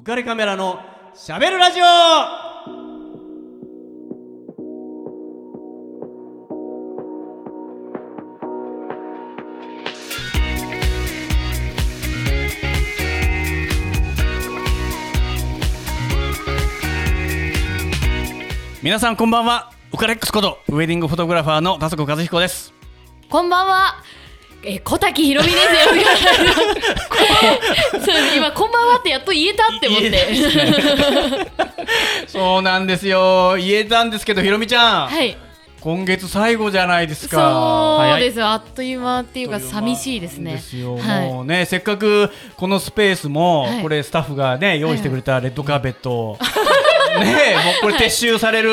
浮かれカメラのしゃべるラジオ。皆さんこんばんは。ウカレックスことウェディングフォトグラファーの田底和彦です。こんばんは。えー、小滝ひろみですよ。そう今こんばんはってやっと言えたって思って。そうなんですよ言えたんですけどひろみちゃん、はい。今月最後じゃないですかそうです。あっという間っていうか寂しいですね。ですよ、はいもうねせっかくこのスペースも、はいこれスタッフがね用意してくれたレッドカーペットを、ねもうこれ撤収される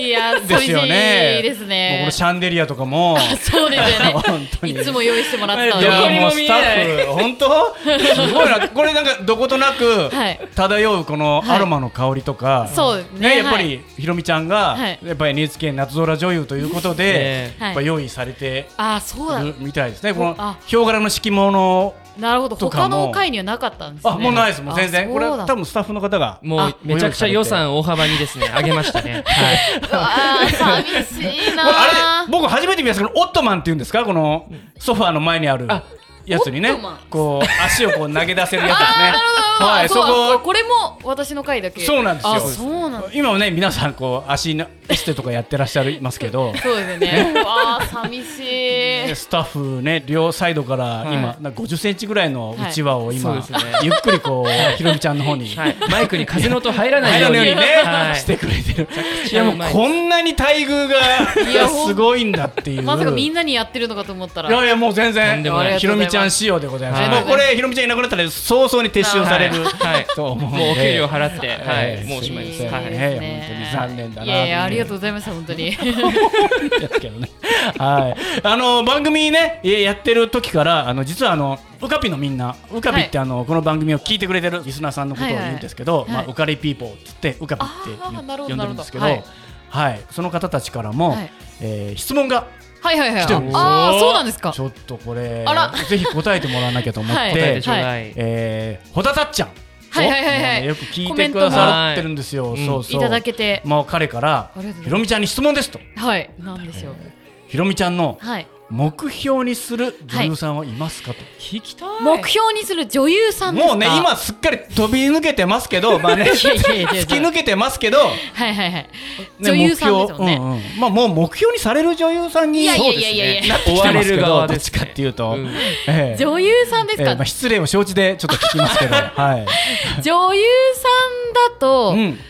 いやです寂しいよねですもうこねの。シャンデリアとかも。そうですよ本ね。当に。いつも用意してもらってたの。いやに。もうスタッフ本当？すごいな。これなんかどことなくはい。漂うこのはい。アロマの香りとか、そうですねやっぱはりひろみちゃんが、はい。やっぱり NHK 夏空女優ということで、ええ。やっぱ用意されてあ、そうだ。るみたいですね、このあ。ヒョウ柄の敷物なるほど。とかも。他の回にはなかったんですね。あもうないです。もう全然。あこれ多分スタッフの方がもうあめちゃくちゃ予算大幅にですね上げましたね。はい。寂しいなこれあれ僕初めて見ましたけどオットマンっていうんですか？このソファーの前にあるあやつにね。こう足をこう投げ出せるやつですね。あーなるほどはいそこ。これも私の回だけ。そうなんですよ。あ、そうなんだ。今もね皆さんこう足のエステとかやってらっしゃいますけど。そうですね。ああ、寂しい。スタッフね両サイドからはい。今、なんか50センチぐらいのうちわを今、はいね。ゆっくりこうひろみちゃんの方に、はい。マイクに風の音入らない入ようにね、はい。してくれてる。いやもうこんなに待遇がすごいんだっていう。まさかみんなにやってるのかと思ったら。いやいやもう全然。ひろみちゃん仕様でございます、はい。もうこれひろみちゃんいなくなったら早々に撤収されい。と思うんでもうお給料払って、はえい。もうおしまいです。はすい。本当に残念だないやいや、ありがとうございました、本当に。ですけどね。はい。あの番組ねえやってる時からあの実はあのウカピのみんなウカピってあの、この番組を聞いてくれてるリスナーさんのことを言うんですけど、はいはい。はいまあウカレピーポーっつってウカピって呼どんでるんですけど、なはい。その方たちからも、はい。えー質問がはいはいはい。来てるんですよああ、そうなんですかち。ょっとこれあらぜひ答えてもらわなきゃと思って、はい答えー、ほたたっちゃん。はいはいはいはいよく聞いてくださってるんですよ。そうそう。いただけて。もう彼からひろみちゃんに質問ですと。はい。なんでしょう。ひろみちゃんのはい。目標にする女優さんはいますかと。聞きたい。目標にする女優さんですか？もうね今すっかり飛び抜けてますけど、まあね いやいやいやいや。突き抜けてますけど、はいはいはい。ね女優さんですよね。目標うんうん。まあもう目標にされる女優さんにいやいやそうですいや。いやいやね。なってきてますけど追われる側どっちですねかっていうと、うん。ええ。女優さんですか？ええまあ、。失礼を承知でちょっと聞きますけど、はい。女優さんだとう、ん、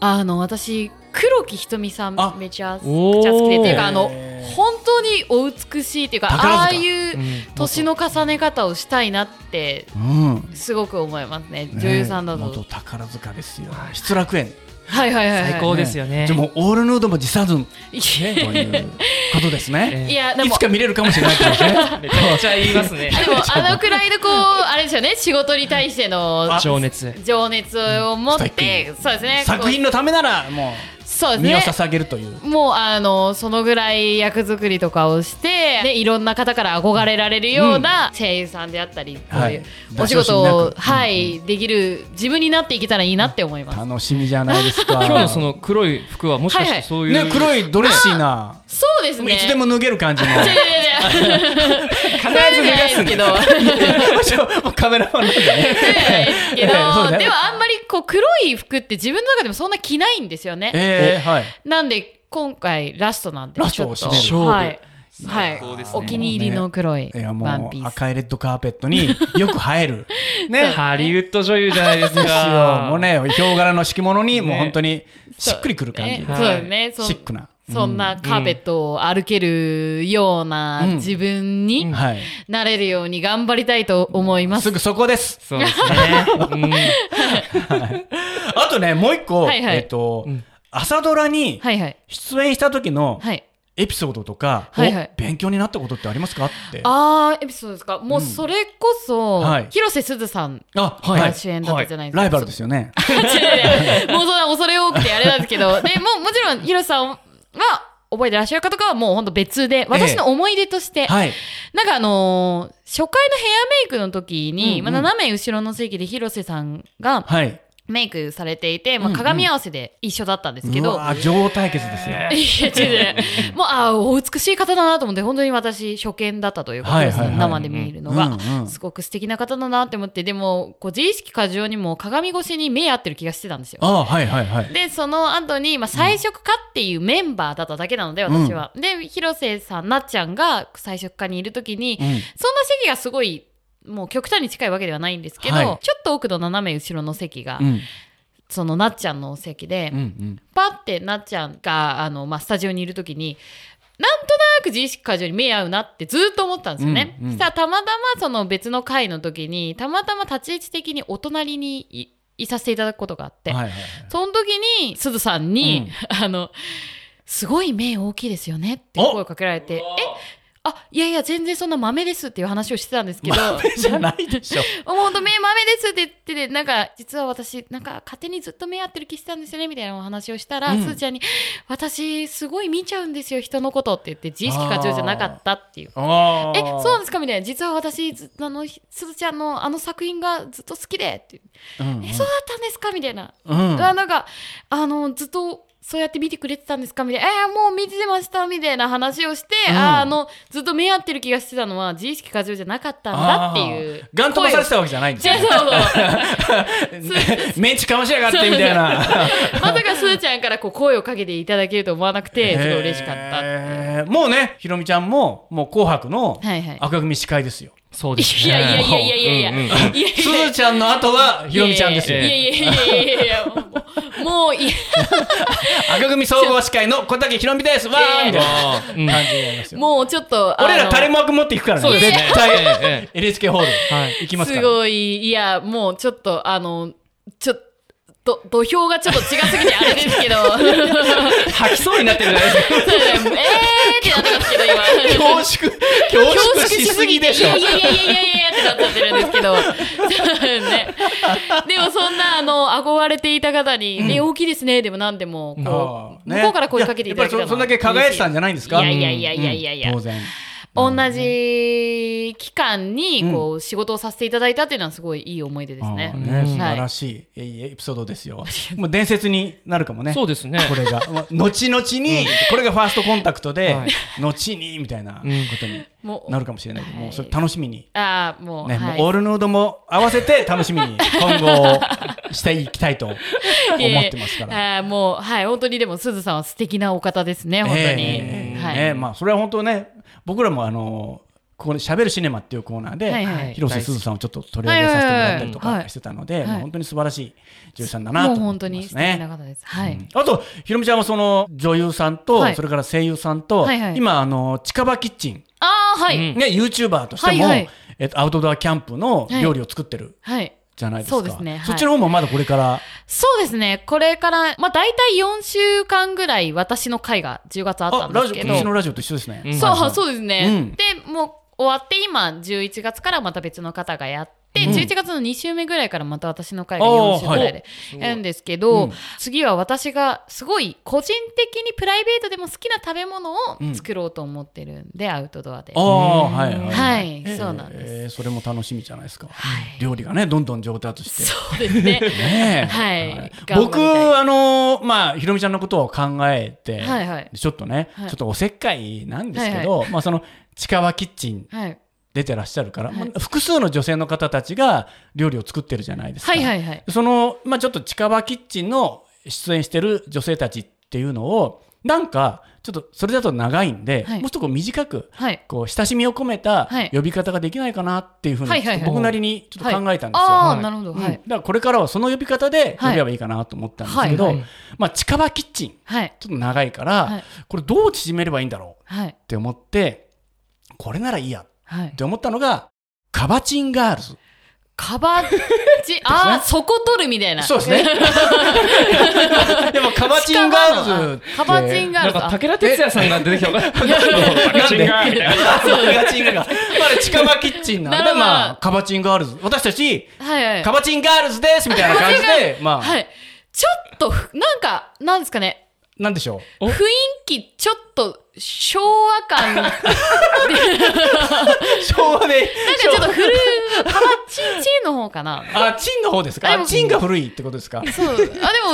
あの私黒木瞳さあ。んめちゃくちゃ好きでっていうかあの本当にお美しいっていうかああいううん年の重ね方をしたいなってうん、すごく思いますねね女優さんだと、元宝塚ですよ。失楽園。はいはいはいはい最高ですよねじゃあ。もうオールヌードも辞さずんいということですね。えいやでもいつか見れるかもしれないですね。めちゃくちゃ言いますね。でもあのくらいのこうあれですよね仕事に対しての情熱。情熱を持っうんて、そうですね作品のためならもそうう身をですね捧げるという。もうあのそのぐらい役作りとかをして、ね、いろんな方から憧れられるような声優さんであったり、こうはいいうお仕事を、はいできる自分になっていけたらいいなって思います。楽しみじゃないですか。今日のその黒い服はもしかしてそういう。ね黒いドレッシーな、そうですね。いつでも脱げる感じの。違う違う違う。必ず脱がすけど。カメラマンなんでね。けど、でもあんまりこう黒い服って自分の中でもそんな着ないんですよね。えー、はい。なんで今回ラストなんでラストをちょっと締めるはい。はいお気に入りの黒いワンピース。赤いレッドカーペットによく映える。ね。ハリウッド女優じゃないです。か。もうね、ヒョウ柄の敷物に、もうね本当にしっくりくる感じねで。そうね。そシックな。そんなカーペットを歩けるようなうん自分にはい。なれるように頑張りたいと思いますす。ぐそこです。そうですね。うんあとね、もう一個、はいはいえっとうん、朝ドラにはいはい。出演した時のはい。エピソードとか、はいはいお勉強になったことってありますかって。あー、エピソードですか？もうそれこそ、はい広瀬すずさんあ、が主演だったじゃないですか。ライバルですよね。もうそんな恐れ多くてあれなんですけど、でもうもちろん広瀬さんは覚えてらっしゃる方はもうほんと別で、私の思い出として、はい。なんかあのー初回のヘアメイクの時に、うんうんまあ、斜め後ろの席で広瀬さんがはい。メイクされていて、まあ、うんうん。鏡合わせで一緒だったんですけど、うわ女王対決ですよ。いやもうああお美しい方だなと思って本当に私初見だったというか、はいはいはい。生で見るのが、うんうんすごく素敵な方だなって思ってでもこう自意識過剰にも鏡越しに目合ってる気がしてたんですよ。ああ、はいはいはい。でその後に、まあ、最初かっていうメンバーだっただけなので私は。で広瀬さんなっちゃんが最初かにいる時に、うん。そんな席がすごいもう極端に近いわけではないんですけど、はいちょっと奥の斜め後ろの席が、うん。そのなっちゃんの席で、うんうん。パッてなっちゃんがあの、まあ、スタジオにいる時になんとなく自意識過剰に目合うなってずっと思ったんですよね。うんうんそしたまたまその別の回の時にたまたま立ち位置的にお隣にいいさせていただくことがあって、はいはいはい。その時にすずさんに、あのすごい目大きいですよねって声をかけられてえあいやいや全然そんな豆ですっていう話をしてたんですけど豆じゃないでしょ。もうほんと目豆ですって言ってて、なんか、実は私、なんか、勝手にずっと目合ってる気してたんですよね、みたいなお話をしたら、うんすーちゃんに、私、すごい見ちゃうんですよ、人のことって言って、自意識過剰じゃなかったっていう。え、そうなんですかみたいな。実は私、ずあの、すずちゃんのあの作品がずっと好きで、っていう。うんうんえ、そうだったんですかみたいな。うん。あなんか、あの、ずっと、そうやって見てくれてたんですか？みたいな。えーもう見てましたみたいな話をして、うんあの、ずっと目合ってる気がしてたのは、自意識過剰じゃなかったんだっていう。ガン飛ばされてたわけじゃないんですよ。そうそう。メンチかましやがってみたいな。まさかすーちゃんからこう声をかけていただけると思わなくて、すごい嬉しかったっもうね、ひろみちゃんも、もう紅白のはいはい赤組司会ですよ。そうですいやいやいやいやいやいや。いやいやすずちゃんの後はひろみちゃんですよい。やいやいやいやいやいやもういや。赤組総合司会の小竹ひろみです。わーみたいな感じになりますよ。もうちょっと俺ら垂れ幕持っていくからね。そうですね。絶対。ええ NHK ホール。はい。行きますから。すごい。いやもうちょっとあのちょっと土俵がちょっと違すぎてあれですけど 吐きそうになってるじゃないですか。えーってなってますけど今恐縮、恐縮しすぎでしょい。やいやいやいやいやってなっちゃってるんですけど。ね、でもそんな、あの、憧れていた方に、え、大きいですね、でも何でも、こう、ね向こうから声かけていただけたのやっぱりそそんだけ輝いてたんじゃないんですかいやいやいやいやいやいや当。然。同じ期間に、こう、仕事をさせていただいたっていうのはすごいいい思い出ですねね、素晴はい。らしい、いいエピソードですよ。もう伝説になるかもね。そうですね。これが、まあ後々に、これがファーストコンタクトではい、後にみたいなことになるかもしれないけど、はいもうそれ楽しみに。ああ、もう、ね、はいもうオールヌードも合わせて楽しみに 今後していきたいと思ってますから。あーもう、はい、本当にでも、すずさんは素敵なお方ですね、本当に。ええはい。ねまあそれは本当ね僕らもあのここで「しゃべるシネマ」っていうコーナーで、はいはい広瀬すずさんをちょっと取り上げさせてもらったりとはいはいはいかしてたので、はいもう本当に素晴らしい女優さんだなともう本思ってます当に素敵なね。方です。はい。うんあとひろみちゃんはその女優さんと、はいそれから声優さんと、はいはい今あの近場キッチン、ああ、はい。うんね、YouTuber としても、はいはいえっと、アウトドアキャンプの料理を作ってるはい。じゃないですか、そうですねはいそっちの方もまだこれからそうですね。これから、まあ大体4週間ぐらい私の回が10月あったんですけど。うちのラジオと一緒ですね、うんそう、はいそうですね。うんで、もう終わって今、11月からまた別の方がやって、うん。11月の2週目ぐらいからまた私の回があー4週ぐらいでやるんですけど、うん。次は私がすごい個人的にプライベートでも好きな食べ物を作ろうと思ってるんで、アウトドアで。ああはいはい、はいえーそうなんです。えーそれも楽しみじゃないですか、料理がねどんどん上達して。そうですね。ねえ。はい。頑張りたい。僕あのまあひろみちゃんのことを考えて、はいはい。ちょっとね、はい。ちょっとおせっかいなんですけど、まあその近場キッチンはい。出てらっしゃるから、はいまあ複数の女性の方たちが料理を作ってるじゃないですか。はいはいはい。そのまあちょっと近場キッチンの出演してる女性たちっていうのをなんかちょっとそれだと長いんで、はいもうちょっと短くはい。こう親しみを込めたはい呼び方ができないかなっていうふうに僕なりにちょっと考えたんですよ。はいなるほど。うんはい。だからこれからはその呼び方で呼はいべばいいかなと思ったんですけど、まあ近場キッチンはい。ちょっと長いから、はいこれどう縮めればいいんだろうはい。って思ってこれならいいやっはい。て思ったのがカバチンガールズ。カバチ、ああ、そこ取るみたいな。そうですね。でもカバチンガールズってカバチンガールズ。なんか武田鉄矢さんが出てきたのかな。なんで？カバチンガールズ。カバチンガールズ。まあ近場キッチンなんで、まあカバチンガールズ。私たちはいはい。カバチンガールズですみたいな感じで、まあ、はい。ちょっとふ、なんか、なんですかね。なんでしょう？お雰囲気ちょっと昭和感。なんか昭和でちょっと古いカバチンチンの方かな。あチンの方ですか？あチンが古いってことですか？そう。あで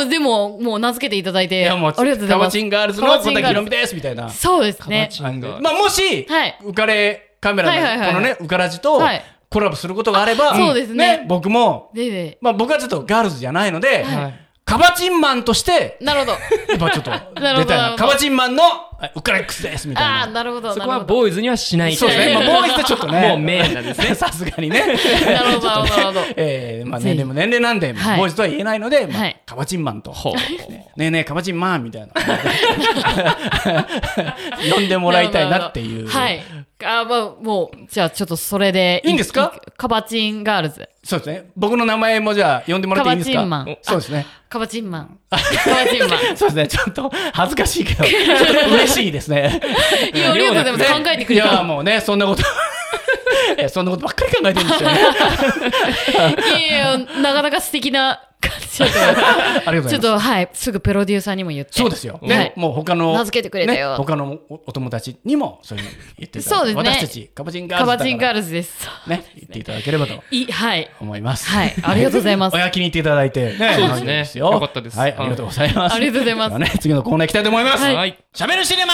もでももう名付けていただいていやもうありがとうございます。カバチンガールズのカバ小滝チンガールズ。ひろみですみたいな。そうですね。カバチンがまあもし、はい。浮かれカメラはいはいはい。のこのね浮からじとはい。コラボすることがあれば、あそうですね。僕もでで。まあ僕はちょっとガールズじゃないので、はい。カバチンマンとしてなるほど。やっぱちょっと なる出たいほどな。カバチンマンのはいウッカレックスですみたいな。ああなるほどそこはボーイズにはしない。そうですね、まあ、ボーイズでちょっとね。もうメインなんですね。さすがにね。なるほどなるほど。なるほどえーまあ、年齢も年齢なんで、はい。ボーイズとは言えないので、まあはい。カバチンマンと。ねえねえ、カバチンマンみたいな。呼んでもらいたいなっていう。はいあまあもうじゃあちょっとそれでいいんですか？カバチンガールズそうですね。僕の名前もじゃあ呼んでもらっていいですか？カバチンマンそうですね。カバチンマンカバチンマン そうですね。ちょっと恥ずかしいけど、ちょっと嬉しいですね。いやありがとうございます考えてくれいや、たもうね、そんなこと。いやそんなことばっかり考えてるんですよね。いやいやなかなか素敵な 感じだったありがとうございます。ちょっとはいすぐプロデューサーにも言って。そうですよ。はねい、もう他の、名付けてくれたよ。ね他のおお友達にもそういうの言っていた。だいてそうですね。私たち、カバチンガールズ。カバチンガールズです。ね、言っていただければと。いはい。思います。はい。ありがとうございます。お焼きに行っていただいて、ね、そうですね。よ。よかったです。はい、ありがとうございます。ありがとうございます。次のコーナー行きたいと思います。はい。はい。しゃべるシネマ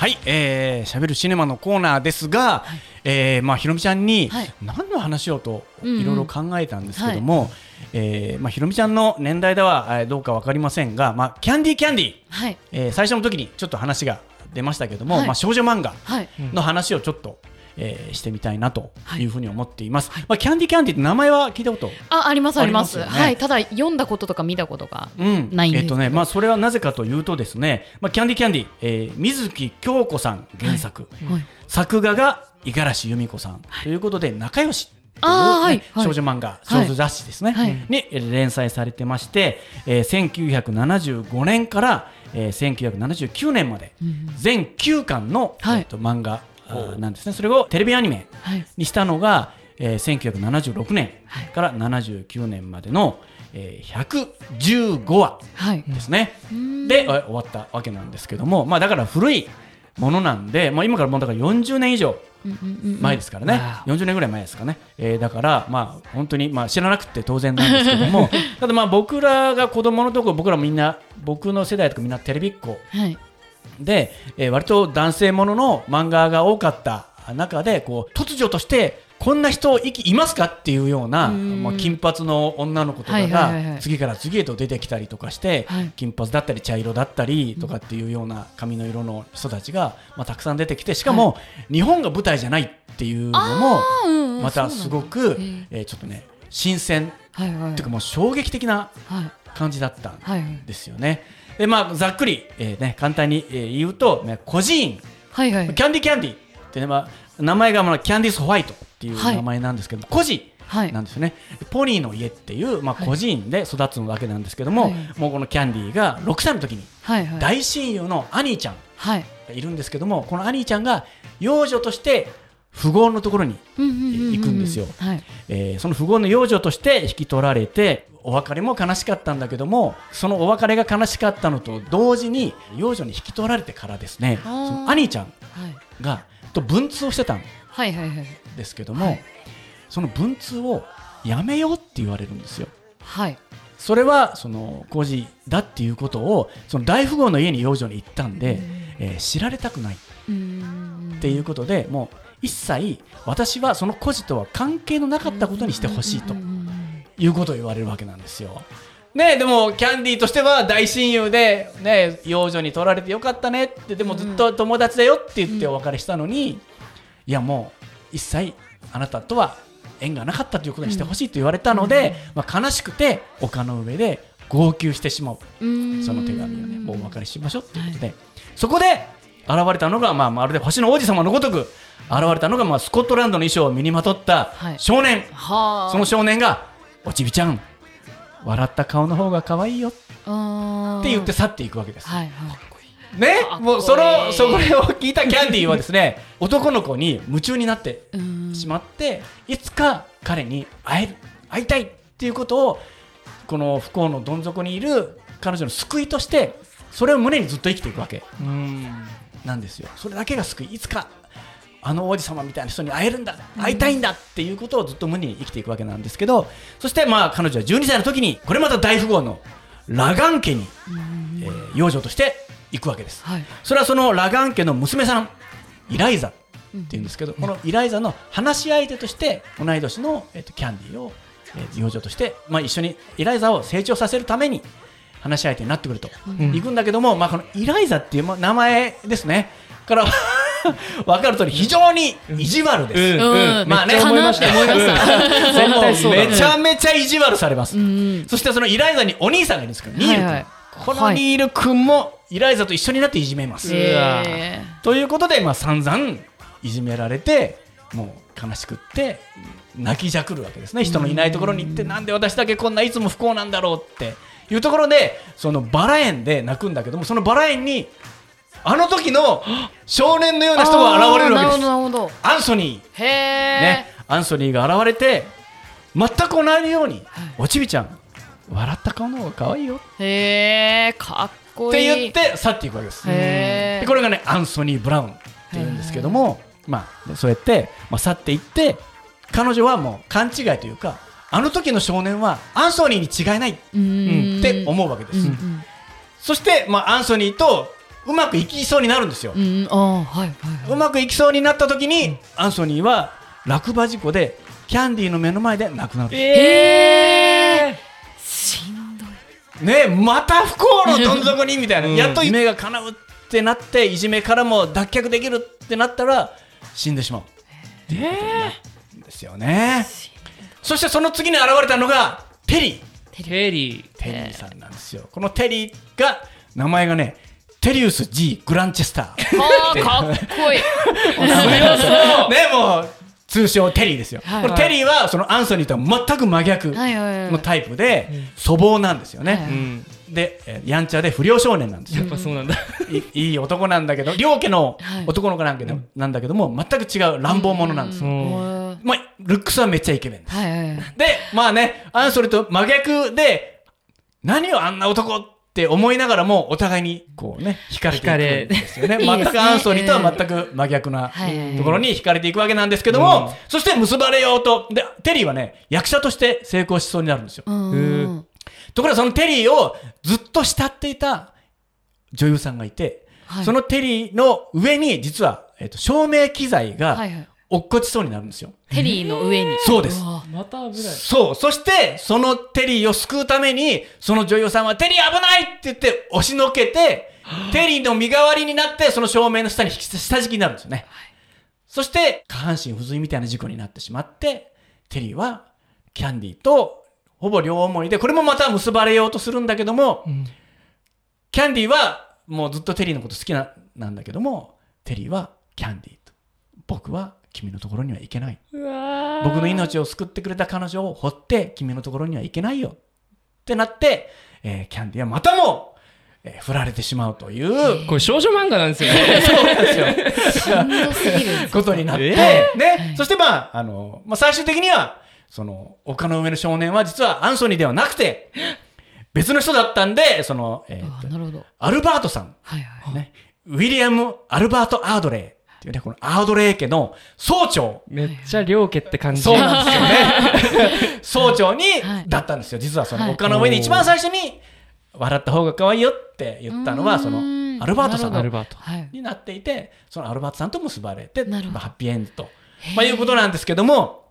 はい、えー、しゃべるシネマのコーナーですが、えーまあ、ひろみちゃんにはい。何の話をとうんうん。いろいろ考えたんですけども、えーまあ、ひろみちゃんの年代ではえーどうかわかりませんが、まあ、キャンディーキャンディー、はい。えー最初の時にちょっと話が出ましたけども、はい。まあ、少女漫画はい。の話をちょっと、えーしてみたいなとい。うふうに思っています。まあ、キャンディーキャンディーって名前は聞いたこと？あありますあります。ね。はいただ読んだこととか見たことがうん。ないんですえっとね、まあ、それはなぜかというとですね、まあ、キャンディーキャンディー、えー水木京子さん原作、はい。作画が五十嵐由美子さん。ということで仲良し。あーはいはい。少女漫画、はい。少女雑誌ですね、はい。にえー連載されてまして、えー1975年から、えー1979年まで。全9巻の、はい。えっと漫画なんですね。それをテレビアニメはい。にしたのが、えー1976年から79年までの、えー115話はい。ですね。でえ終わったわけなんですけども、まあ、だから古いものなんで、まあ、今からもうだから40年以上前ですからね、わ40年ぐらい前ですかね、えーだから、まあ、本当に、まあ、知らなくて当然なんですけども ただまあ僕らが子供のところ僕らみんな僕の世代とかみんなテレビっ子はいで、えー割と男性ものの漫画が多かった中でこう突如としてこんな人いきいますかっていうような、ん。まあ、金髪の女の子とかはいはいはいはい。が次から次へと出てきたりとかして、はい。金髪だったり茶色だったりとかっていうような髪の色の人たちが、まあ、たくさん出てきてしかも、日本が舞台じゃないっていうのもまたすごく、えーちょっとね新鮮。はいはい。っていうかもう衝撃的なはい感じだったんはい。はいですよね。でまあ、ざっくり、えーね、簡単に、えー言うと、ね、孤児院はいはい。キャンディーキャンディー。ってね、まあ、名前がまあキャンディースホワイトっていうはい。名前なんですけど、孤児はい。なんですよね、ポニーの家っていう、まあ、はい。孤児院で育つわけなんですけども、はい。もうこのキャンディーが6歳の時に大親友のアニーちゃん。はい。がいるんですけどもこのアニーちゃんが幼女として富豪のところに、行くんですよ。その富豪の幼女として引き取られてお別れも悲しかったんだけどもそのお別れが悲しかったのと同時に幼女に引き取られてからですねそのアニーちゃんはいがと文通をしてたんはい。はいはいですけども、はい。その文通をやめようって言われるんですよ。はい。それはその孤児だっていうことをその大富豪の家に養女に行ったんで、えー知られたくない。っていうことでもう一切私はその孤児とは関係のなかったことにしてほしいということを言われるわけなんですよ。ね、でもキャンディーとしては大親友で、ね、養女に取られてよかったねってでもずっと友達だよって言ってお別れしたのに、いやもう一切あなたとは縁がなかったということにしてほしいと言われたので、まあ、悲しくて丘の上で号泣してしまう。その手紙をねもうお別れしましょうということで、そこで現れたのが、まあ、まるで星の王子様のごとく現れたのが、まあ、スコットランドの衣装を身にまとったはい。少年、はあ。その少年が「おちびちゃん笑った顔の方が可愛いよ」って言って去っていくわけです。はいはい。ね？もうそのそれを聞いたキャンディーはですね男の子に夢中になってしまって、いつか彼に会える会いたいっていうことをこの不幸のどん底にいる彼女の救いとしてそれを胸にずっと生きていくわけ。うん。なんですよ。それだけが救い。いつかあの王子様みたいな人に会えるんだ会いたいんだっていうことをずっと胸に生きていくわけなんですけどそしてまあ彼女は12歳の時にこれまた大富豪のラガン家に、えー養女として行くわけです。はい。それはそのラガン家の娘さんイライザっていうんですけど、このイライザの話し相手として同い年の、えっとキャンディーを、えー養女として、まあ、一緒にイライザを成長させるために話し相手になってくると、行くんだけども、まあ、このイライザっていうまあ名前ですね。から 分かる通り非常に意地悪です。うんうん。まあね。思いました。思いました。絶対そうだめちゃめちゃ意地悪されます。うんそしてそのイライザにお兄さんがいるんですけど、ニール君、はい。はいこのニール君もイライザと一緒になっていじめます。えということで、まあ、散々いじめられてもう悲しくって泣きじゃくるわけですね。人のいないところに行ってなんで私だけこんないつも不幸なんだろうっていうところでそのバラ園で泣くんだけどもそのバラ園にあの時の少年のような人が現れるわけです。アンソニー、ね、アンソニーが現れて全く同じように「おちびちゃん笑った顔の方が可愛いよ」へえかっっこいい。て言って去っていくわけです。でこれがねアンソニー・ブラウンっていうんですけども、まあ、そうやって、まあ、去っていって彼女はもう勘違いというかあの時の少年はアンソニーに違いないうんって思うわけです、うん。そして、まあ、アンソニーとうまくいきそうになるんですよ、うんはいはいうまくいきそうになった時に、アンソニーは落馬事故でキャンディーの目の前で亡くなる、へえしんどい。ねまた不幸のどん底にみたいな、うん。やっと夢が叶うってなっていじめからも脱却できるってなったら死んでしまう。ですよね。そしてその次に現れたのがテリー。テリー。テリーさんなんですよ。このテリーが名前がねテリウス G グランチェスター。あーかっこいい。ねもう通称テリーですよ、はい。これテリーはそのアンソニーとは全く真逆はいはいはい。のタイプで粗暴なんですよね、はいうん。でえーやんちゃで不良少年なんですよ。やっぱそうなんだ。いいい男なんだけど両家のはい。男の子なんだけど,、なんだけども全く違う乱暴者なんです。よ、うん。はまあ、ルックスはめっちゃイケメンです。いはいはい。でまあねアンソニーと真逆で何をあんな男って思いながらもお互いにこうね。惹かれていくんですよね。全くアンソニーとは全く真逆なはい。はいところに惹かれていくわけなんですけども、うん。そして結ばれようと。でテリーはね役者として成功しそうになるんですよ、ところがそのテリーをずっと慕っていた女優さんがいて、はい。そのテリーの上に実は、えっと照明機材がはいはい。落っこちそうになるんですよ。テリーの上に。そうです。わ。また危ない。そう。そして、そのテリーを救うために、その女優さんは、テリー危ないって言って押しのけて、テリーの身代わりになって、その照明の下に引き下敷きになるんですよね。そして、下半身不随みたいな事故になってしまって、テリーは、キャンディーと、ほぼ両思いで、これもまた結ばれようとするんだけども、キャンディーは、もうずっとテリーのこと好きな、なんだけども、テリーは、キャンディーと、僕は君のところには行けない。僕の命を救ってくれた彼女を放って君のところには行けないよ。ってなって、えーキャンディーはまたも、えー振られてしまうという。これ少女漫画なんですよね。そうなんですよ。しんどすぎることになって、えね、そしてまあ、あの、まあ、最終的には、その、丘の上の少年は実はアンソニーではなくて、別の人だったんで、その、えーアルバートさん、はいはい。ね、ウィリアム・アルバート・アードレイっていうね、このアードレイ家の総長。めっちゃ両家って感じそうなんですよね。総長にはい、だったんですよ。実はそのはい。丘の上に一番最初に、笑った方が可愛いよって言ったのは、うーん。その、アルバートさんになっていて、そのアルバートさんと結ばれて、まあハッピーエンドと、まあ、いうことなんですけども、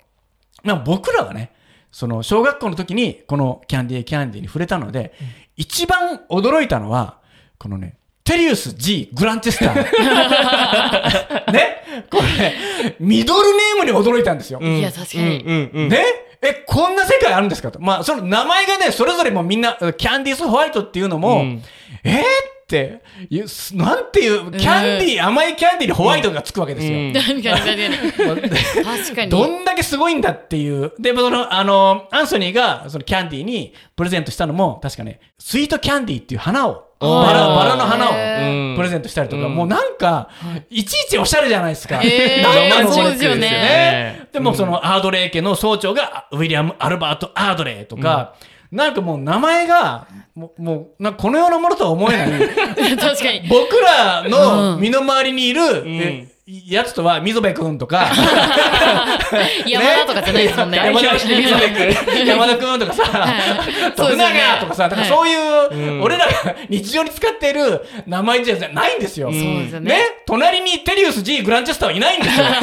まあ、僕らはね、その小学校の時にこのキャンディーキャンディーに触れたので、一番驚いたのは、このね、テリウス G グランチェスター。ね？これ、ミドルネームに驚いたんですよ。うん。いや確かに。ね？え、こんな世界あるんですか？と。まあ、その名前がね、それぞれもうみんな、キャンディースホワイトっていうのも、うん。えー？って、いうすなんていう、キャンディー、甘いキャンディーにホワイトがつくわけですよ。うん。確かに 確かに。どんだけすごいんだっていう。で、その、あの、アンソニーが、そのキャンディーにプレゼントしたのも、確かね、スイートキャンディーっていう花をバラバラのプレゼントしたりとか、うん。もうなんか、い。ちいちおしゃれじゃないですか。えー。なんそうですよね。ね。でもそのアードレー家の総長がウィリアム・アルバート・アードレーとか、なんかもう名前が、もう、もうなんかこのようなものとは思えない。確かに。僕らのうん。身の回りにいる、えやつとは、溝部君とか、山田とかじゃないですもんね。山田君山田君とかさ、徳永とかさ、だからそういう、俺らが日常に使っている名前じゃないんですよ。そうですよね。ね、隣にテリウス G グランチェスターはいないんですよ。へ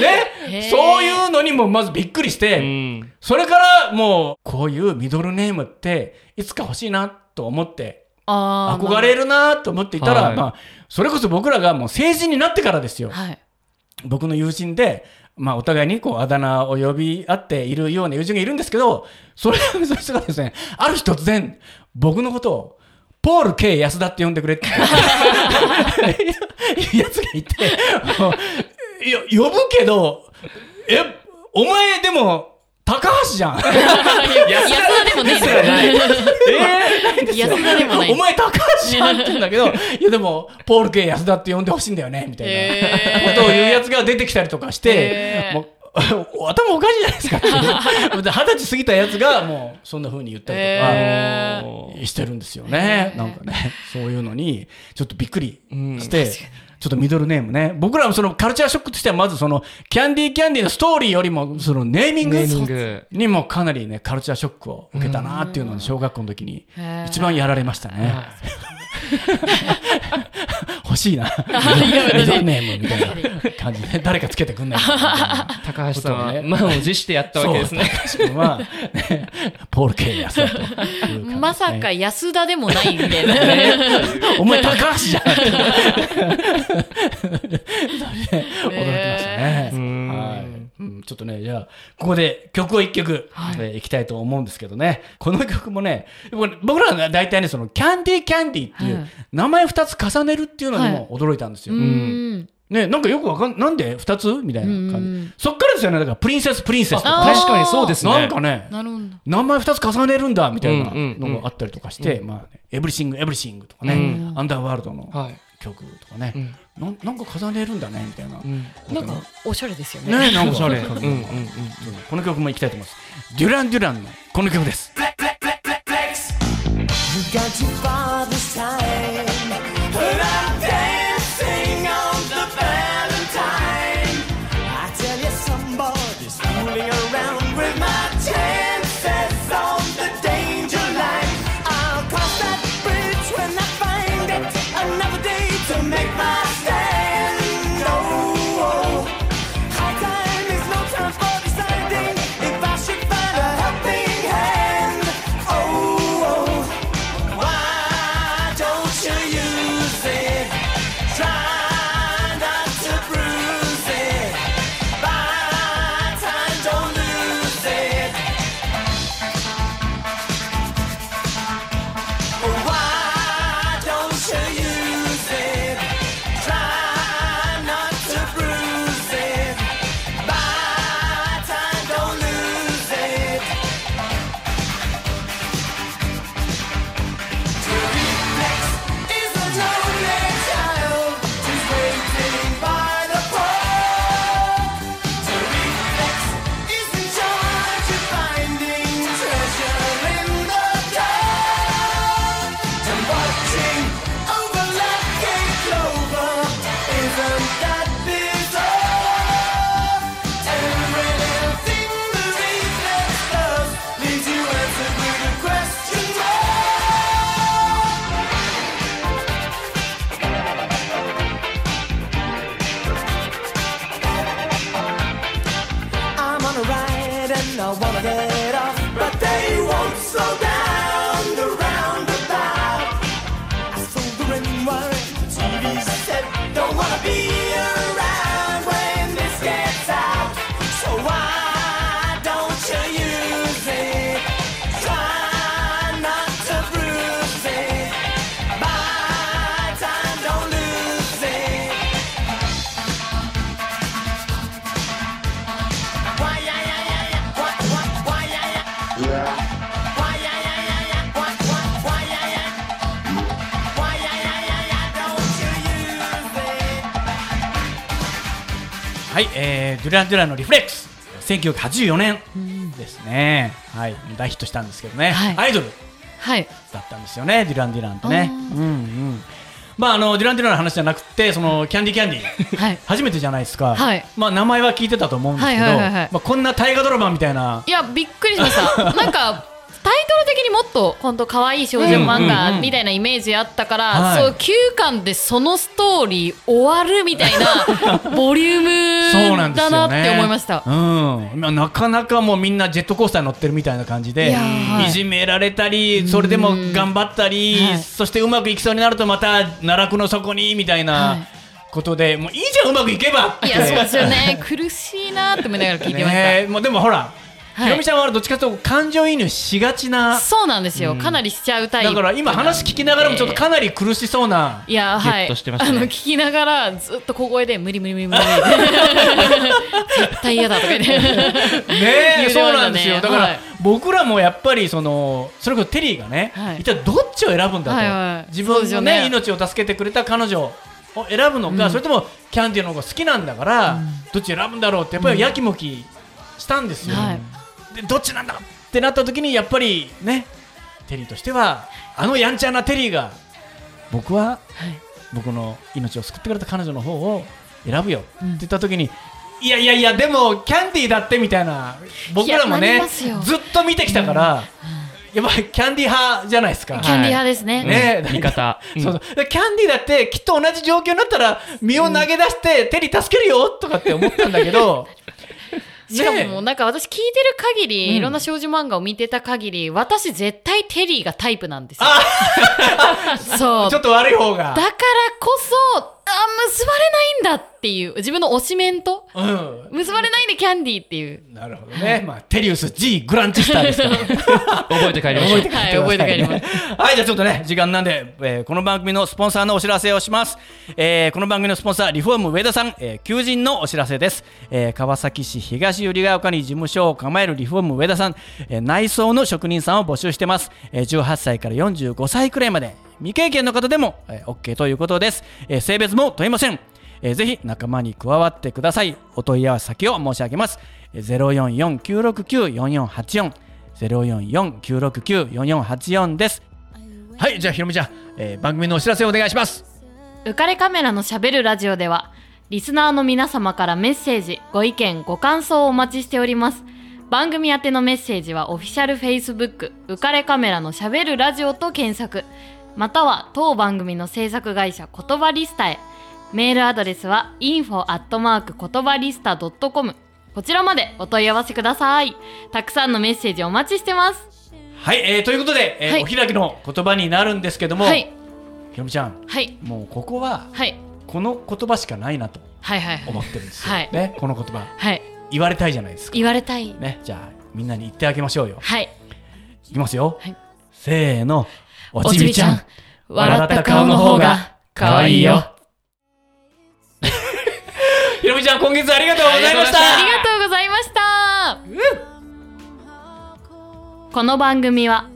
ね、ーそういうのにもまずびっくりして、うん。それからもう、こういうミドルネームって、いつか欲しいなと思って、憧れるなと思っていたら、はいまあ、それこそ僕らがもう成人になってからですよ。はい。僕の友人で、まあ、お互いにこうあだ名を呼び合っているような友人がいるんですけど、それ その人がですね、ある日突然、僕のことを、ポール K 安田って呼んでくれって いうやつがいて、いや、呼ぶけど、え、お前でも、高橋じゃん。安田でもないですよね。安田でもないお。前高橋じゃんって言うんだけど、いやでも、ポール K 安田って呼んでほしいんだよね、みたいな。ことを言うやつが出てきたりとかして頭おかしいじゃないですか二十歳過ぎたやつがもうそんな風に言ったりとへかしてるんですよね。なんかね、そういうのにちょっとびっくりうんして、ちょっとミドルネームね。僕らもそのカルチャーショックとしてはまずそのキャンディーキャンディーのストーリーよりもそのネーミング。にもかなりね、カルチャーショックを受けたなっていうのに小学校の時に一番やられましたね。欲しいな。やミドルネームみたいな感じで、誰かつけてくんないか。高橋さんは満を持してやったわけですね。高橋君は、ね、ポール・ケイヤス。まさか安田でもないみたいな。お前高橋じゃん。驚きましたちょっとね、じゃあ、ここで曲を一曲、えーいきたいと思うんですけどね。この曲もね、僕らが大体ね、その、キャンディーキャンディーっていう、はい名前二つ重ねるっていうのにも驚いたんですよ。うん。ね、なんかよくわかん、なんで？二つ？みたいな感うんじ。そっからですよね、だから、プリンセス、プリンセス。確かにそうですね。なんかね、なるほど。名前二つ重ねるんだみたいなのがあったりとかして、まあ、エブリシング、エブリシングとかね、うんアンダーワールドのはい。曲とかね、うんなんなんか重ねるんだねみたいな。うん。なんか、おしゃれですよね。ね、なんかおしゃれ。ううんんうんうん。この曲もいきたいと思います。デュラン・デュランのこの曲です。えー、デュラン・デュランのリフレックス。1984年ですね、はい。大ヒットしたんですけどね、はい。アイドル。はい。だったんですよね。デュラン・デュランってねうんうん。まああのデュラン・デュランの話じゃなくてそのキャンディキャンディはい。初めてじゃないですか、はい。まあ名前は聞いてたと思うんですけど、はいはいはいはい。まあこんな大河ドラマみたいな。いやびっくりしました。なんかタイトル的にもっと本当可愛い少女漫うんうんうん画みたいなイメージあったから、はい。そう9巻でそのストーリー終わるみたいな ボリュームだなって思いました。うん、まあなかなかもうみんなジェットコースターに乗ってるみたいな感じでいじめられたりそれでも頑張ったり、はい。そしてうまくいきそうになるとまた奈落の底にみたいはない。ことで、もういいじゃんうまくいけばいやそうですよね。苦しいなって思いながら聞いてました。ねえもうでもほら、はいひろみちゃんはどっちかというと感情移入しがちな。そうなんですよ、かなりしちゃうタイプ。だから今話聞きながらもちょっとかなり苦しそうな、いやはい、あの聞きながらずっと小声で無理無理無理無理絶対嫌だとかねね。そうなんですよ。だから、はい。僕らもやっぱりそのそれこそテリーがね、はい。一体どっちを選ぶんだと、自分のね命を助けてくれた彼女を選ぶのか、それともキャンディーの方が好きなんだから、どっち選ぶんだろうってやっぱりやきもきしたんですよ、どっちなんだってなった時にやっぱりねテリーとしてはあのやんちゃなテリーが僕は僕の命を救ってくれた彼女の方を選ぶよって言った時に、いやいやいやでもキャンディーだってみたいな僕らもねずっと見てきたから、やっぱりキャンディー派じゃないですか。キャンディー派ですね、ね。味方。そうそう。でキャンディーだってきっと同じ状況になったら身を投げ出してテリー助けるよとかって思ったんだけど しかねももうなんか私聞いてる限り、うん。いろんな少女漫画を見てた限り私絶対テリーがタイプなんですよ。そう。ちょっと悪い方が。だからこそあ結ばれないんだっていう。自分の推しメンとうん。結ばれないんでキャンディーっていう。なるほどね、まあ、テリウス G グランチスターですから。覚えて帰りましょう。はい覚えて帰ります。はい、じゃあちょっとね、時間なんで、えーこの番組のスポンサーのお知らせをします。えーこの番組のスポンサー、リフォーム上田さん、えー求人のお知らせです。えー川崎市東百合ヶ丘に事務所を構えるリフォーム上田さん、えー内装の職人さんを募集してます。えー18歳から45歳くらいまで、未経験の方でも、えー OK ということです。えー性別も問いません。えーぜひ仲間に加わってください。お問い合わせ先を申し上げます。えー044-969-4484 044-969-4484です。はい、じゃあひろみちゃん、えー番組のお知らせをお願いします。浮かれカメラのしゃべるラジオではリスナーの皆様からメッセージご意見ご感想をお待ちしております番組宛てのメッセージはオフィシャル Facebook 浮かれカメラのしゃべるラジオと検索または当番組の制作会社言葉リスタへ。メールアドレスは info 言葉リスタ .com こちらまでお問い合わせください。たくさんのメッセージお待ちしてます。はい、えーということで、えーはい。お開きの言葉になるんですけども、はい。ひろみちゃん、はい。もうここははい。この言葉しかないなとはいはいはい。思ってるんですよ。はい。ね、この言葉。はい。言われたいじゃないですか。言われたい。ね、じゃあみんなに言ってあげましょうよ。はい。いきますよ。はい。せーの、おおちびちゃん。笑った顔の方が可愛いよ。ひろみちゃん、今月ありがとうございました。ありがとうございました。この番組は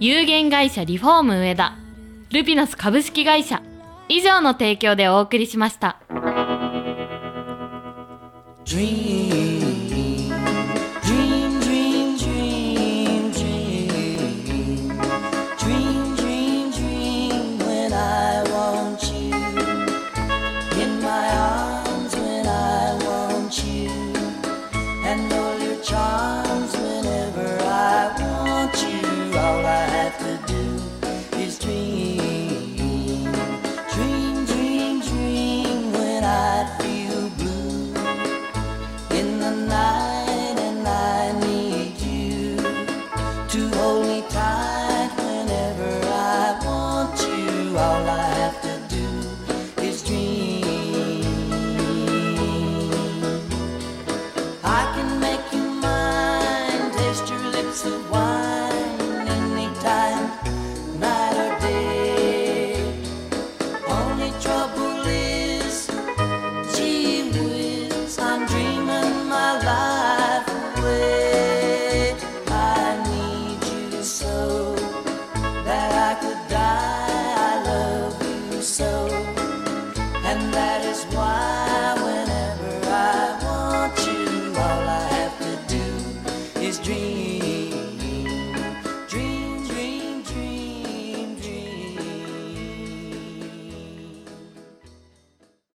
有限会社リフォーム上田ルピナス株式会社以上の提供でお送りしました。Dream